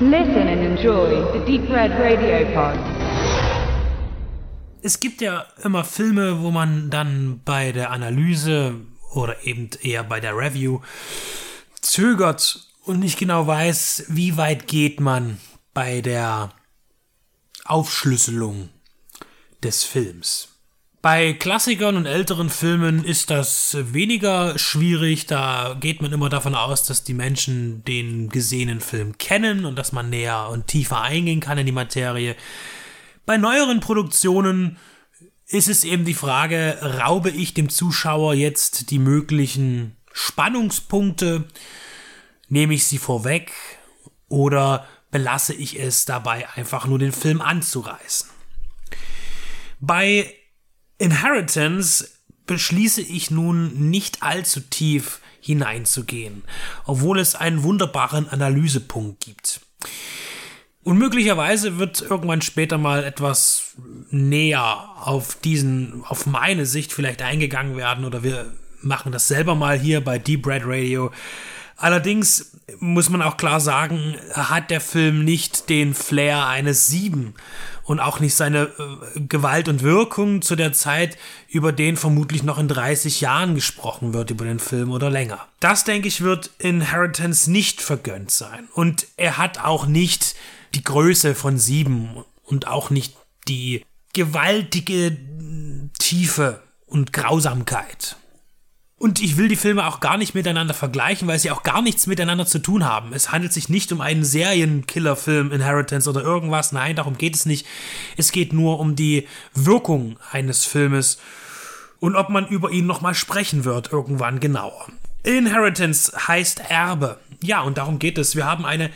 Listen and enjoy the Deep Red Radio Pod. Es gibt ja immer Filme, wo man dann bei der Analyse oder eben eher bei der Review zögert und nicht genau weiß, wie weit geht man bei der Aufschlüsselung des Films. Bei Klassikern und älteren Filmen ist das weniger schwierig. Da geht man immer davon aus, dass die Menschen den gesehenen Film kennen und dass man näher und tiefer eingehen kann in die Materie. Bei neueren Produktionen ist es eben die Frage, raube ich dem Zuschauer jetzt die möglichen Spannungspunkte, nehme ich sie vorweg oder belasse ich es dabei einfach nur den Film anzureißen. Bei Inheritance beschließe ich nun nicht allzu tief hineinzugehen, obwohl es einen wunderbaren Analysepunkt gibt. Und möglicherweise wird irgendwann später mal etwas näher auf diesen, auf meine Sicht vielleicht eingegangen werden oder wir machen das selber mal hier bei Deep Red Radio. Allerdings muss man auch klar sagen, hat der Film nicht den Flair eines Sieben und auch nicht seine äh, Gewalt und Wirkung zu der Zeit, über den vermutlich noch in 30 Jahren gesprochen wird, über den Film oder länger. Das, denke ich, wird Inheritance nicht vergönnt sein. Und er hat auch nicht die Größe von Sieben und auch nicht die gewaltige Tiefe und Grausamkeit. Und ich will die Filme auch gar nicht miteinander vergleichen, weil sie auch gar nichts miteinander zu tun haben. Es handelt sich nicht um einen Serienkiller-Film Inheritance oder irgendwas. Nein, darum geht es nicht. Es geht nur um die Wirkung eines Filmes und ob man über ihn nochmal sprechen wird irgendwann genauer. Inheritance heißt Erbe. Ja, und darum geht es. Wir haben eine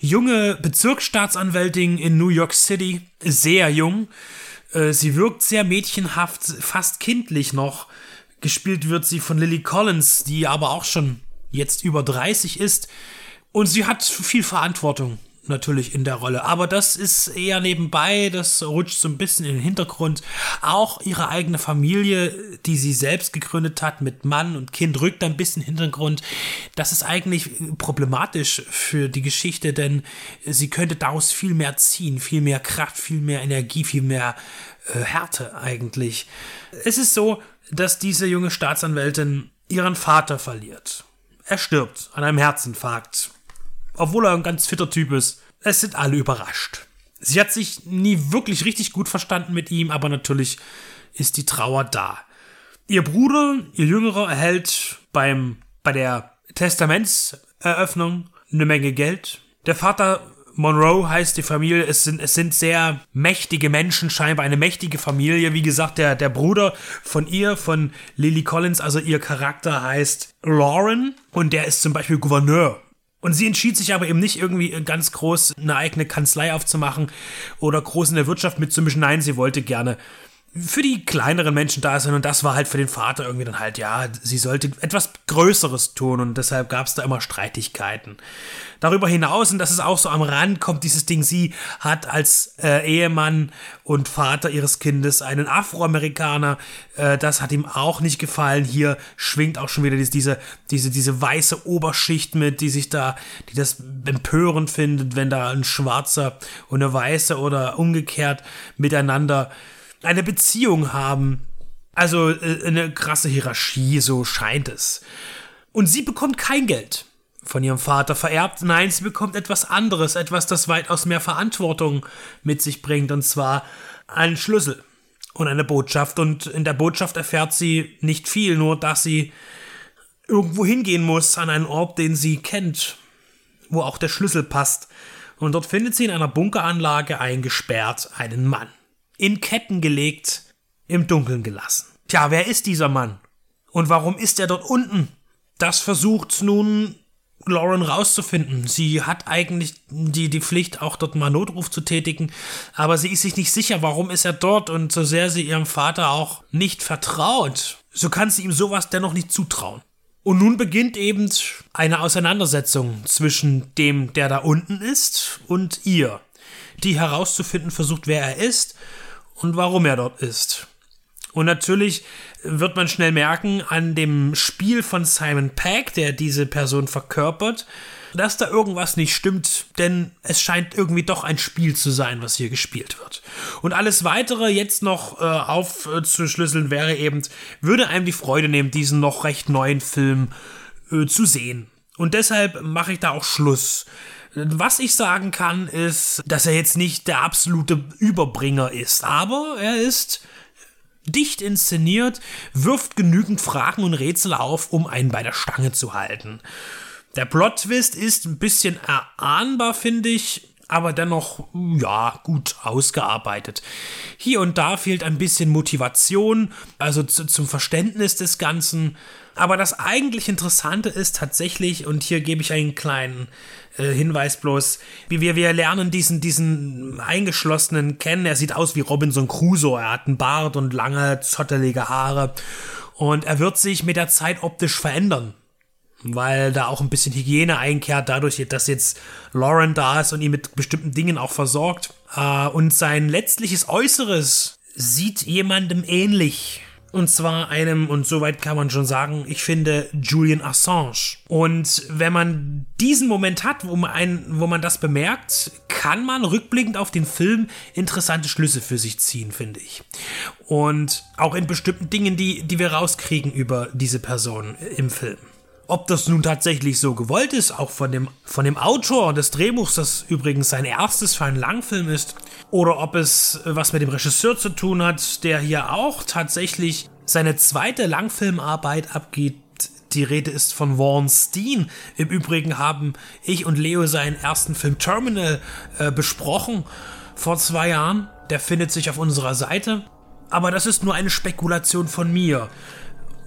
junge Bezirksstaatsanwältin in New York City, sehr jung. Äh, sie wirkt sehr mädchenhaft, fast kindlich noch Gespielt wird sie von Lily Collins, die aber auch schon jetzt über 30 ist. Und sie hat viel Verantwortung natürlich in der Rolle. Aber das ist eher nebenbei, das rutscht so ein bisschen in den Hintergrund. Auch ihre eigene Familie, die sie selbst gegründet hat mit Mann und Kind, rückt ein bisschen in den Hintergrund. Das ist eigentlich problematisch für die Geschichte, denn sie könnte daraus viel mehr ziehen, viel mehr Kraft, viel mehr Energie, viel mehr äh, Härte eigentlich. Es ist so, dass diese junge Staatsanwältin ihren Vater verliert. Er stirbt an einem Herzinfarkt. Obwohl er ein ganz fitter Typ ist. Es sind alle überrascht. Sie hat sich nie wirklich richtig gut verstanden mit ihm, aber natürlich ist die Trauer da. Ihr Bruder, ihr Jüngerer, erhält beim, bei der Testamentseröffnung eine Menge Geld. Der Vater Monroe heißt die Familie. Es sind, es sind sehr mächtige Menschen, scheinbar eine mächtige Familie. Wie gesagt, der, der Bruder von ihr, von Lily Collins, also ihr Charakter heißt Lauren und der ist zum Beispiel Gouverneur. Und sie entschied sich aber eben nicht irgendwie ganz groß eine eigene Kanzlei aufzumachen oder groß in der Wirtschaft mitzumischen. Nein, sie wollte gerne für die kleineren Menschen da sein und das war halt für den Vater irgendwie dann halt, ja, sie sollte etwas Größeres tun und deshalb gab es da immer Streitigkeiten. Darüber hinaus, und das ist auch so am Rand, kommt dieses Ding, sie hat als äh, Ehemann und Vater ihres Kindes einen Afroamerikaner, äh, das hat ihm auch nicht gefallen. Hier schwingt auch schon wieder diese, diese, diese weiße Oberschicht mit, die sich da, die das empörend findet, wenn da ein Schwarzer und eine Weiße oder umgekehrt miteinander eine Beziehung haben. Also äh, eine krasse Hierarchie, so scheint es. Und sie bekommt kein Geld von ihrem Vater vererbt. Nein, sie bekommt etwas anderes, etwas, das weitaus mehr Verantwortung mit sich bringt, und zwar einen Schlüssel und eine Botschaft. Und in der Botschaft erfährt sie nicht viel, nur dass sie irgendwo hingehen muss, an einen Ort, den sie kennt, wo auch der Schlüssel passt. Und dort findet sie in einer Bunkeranlage eingesperrt einen Mann in Ketten gelegt, im Dunkeln gelassen. Tja, wer ist dieser Mann? Und warum ist er dort unten? Das versucht nun Lauren rauszufinden. Sie hat eigentlich die, die Pflicht, auch dort mal Notruf zu tätigen, aber sie ist sich nicht sicher, warum ist er dort und so sehr sie ihrem Vater auch nicht vertraut, so kann sie ihm sowas dennoch nicht zutrauen. Und nun beginnt eben eine Auseinandersetzung zwischen dem, der da unten ist, und ihr, die herauszufinden versucht, wer er ist und warum er dort ist. Und natürlich wird man schnell merken an dem Spiel von Simon Pegg, der diese Person verkörpert, dass da irgendwas nicht stimmt, denn es scheint irgendwie doch ein Spiel zu sein, was hier gespielt wird. Und alles weitere jetzt noch äh, aufzuschlüsseln wäre eben, würde einem die Freude nehmen, diesen noch recht neuen Film äh, zu sehen. Und deshalb mache ich da auch Schluss. Was ich sagen kann, ist, dass er jetzt nicht der absolute Überbringer ist, aber er ist dicht inszeniert, wirft genügend Fragen und Rätsel auf, um einen bei der Stange zu halten. Der Plot-Twist ist ein bisschen erahnbar, finde ich, aber dennoch, ja, gut ausgearbeitet. Hier und da fehlt ein bisschen Motivation, also zu, zum Verständnis des Ganzen. Aber das eigentlich Interessante ist tatsächlich, und hier gebe ich einen kleinen äh, Hinweis bloß, wie wir, wir lernen diesen, diesen Eingeschlossenen kennen. Er sieht aus wie Robinson Crusoe. Er hat einen Bart und lange, zottelige Haare. Und er wird sich mit der Zeit optisch verändern weil da auch ein bisschen Hygiene einkehrt, dadurch, dass jetzt Lauren da ist und ihn mit bestimmten Dingen auch versorgt. Äh, und sein letztliches Äußeres sieht jemandem ähnlich. Und zwar einem, und soweit kann man schon sagen, ich finde Julian Assange. Und wenn man diesen Moment hat, wo man, ein, wo man das bemerkt, kann man rückblickend auf den Film interessante Schlüsse für sich ziehen, finde ich. Und auch in bestimmten Dingen, die, die wir rauskriegen über diese Person im Film. Ob das nun tatsächlich so gewollt ist, auch von dem, von dem Autor des Drehbuchs, das übrigens sein erstes für einen Langfilm ist, oder ob es was mit dem Regisseur zu tun hat, der hier auch tatsächlich seine zweite Langfilmarbeit abgibt. Die Rede ist von Warren Steen. Im Übrigen haben ich und Leo seinen ersten Film Terminal äh, besprochen vor zwei Jahren. Der findet sich auf unserer Seite. Aber das ist nur eine Spekulation von mir.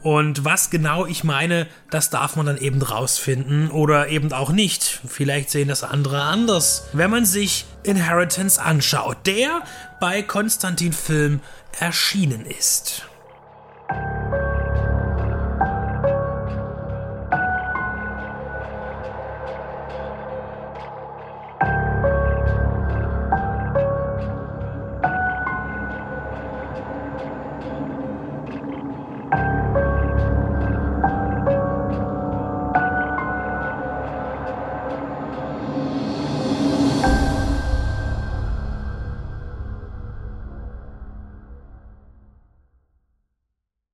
Und was genau ich meine, das darf man dann eben rausfinden oder eben auch nicht. Vielleicht sehen das andere anders. Wenn man sich Inheritance anschaut, der bei Konstantin Film erschienen ist.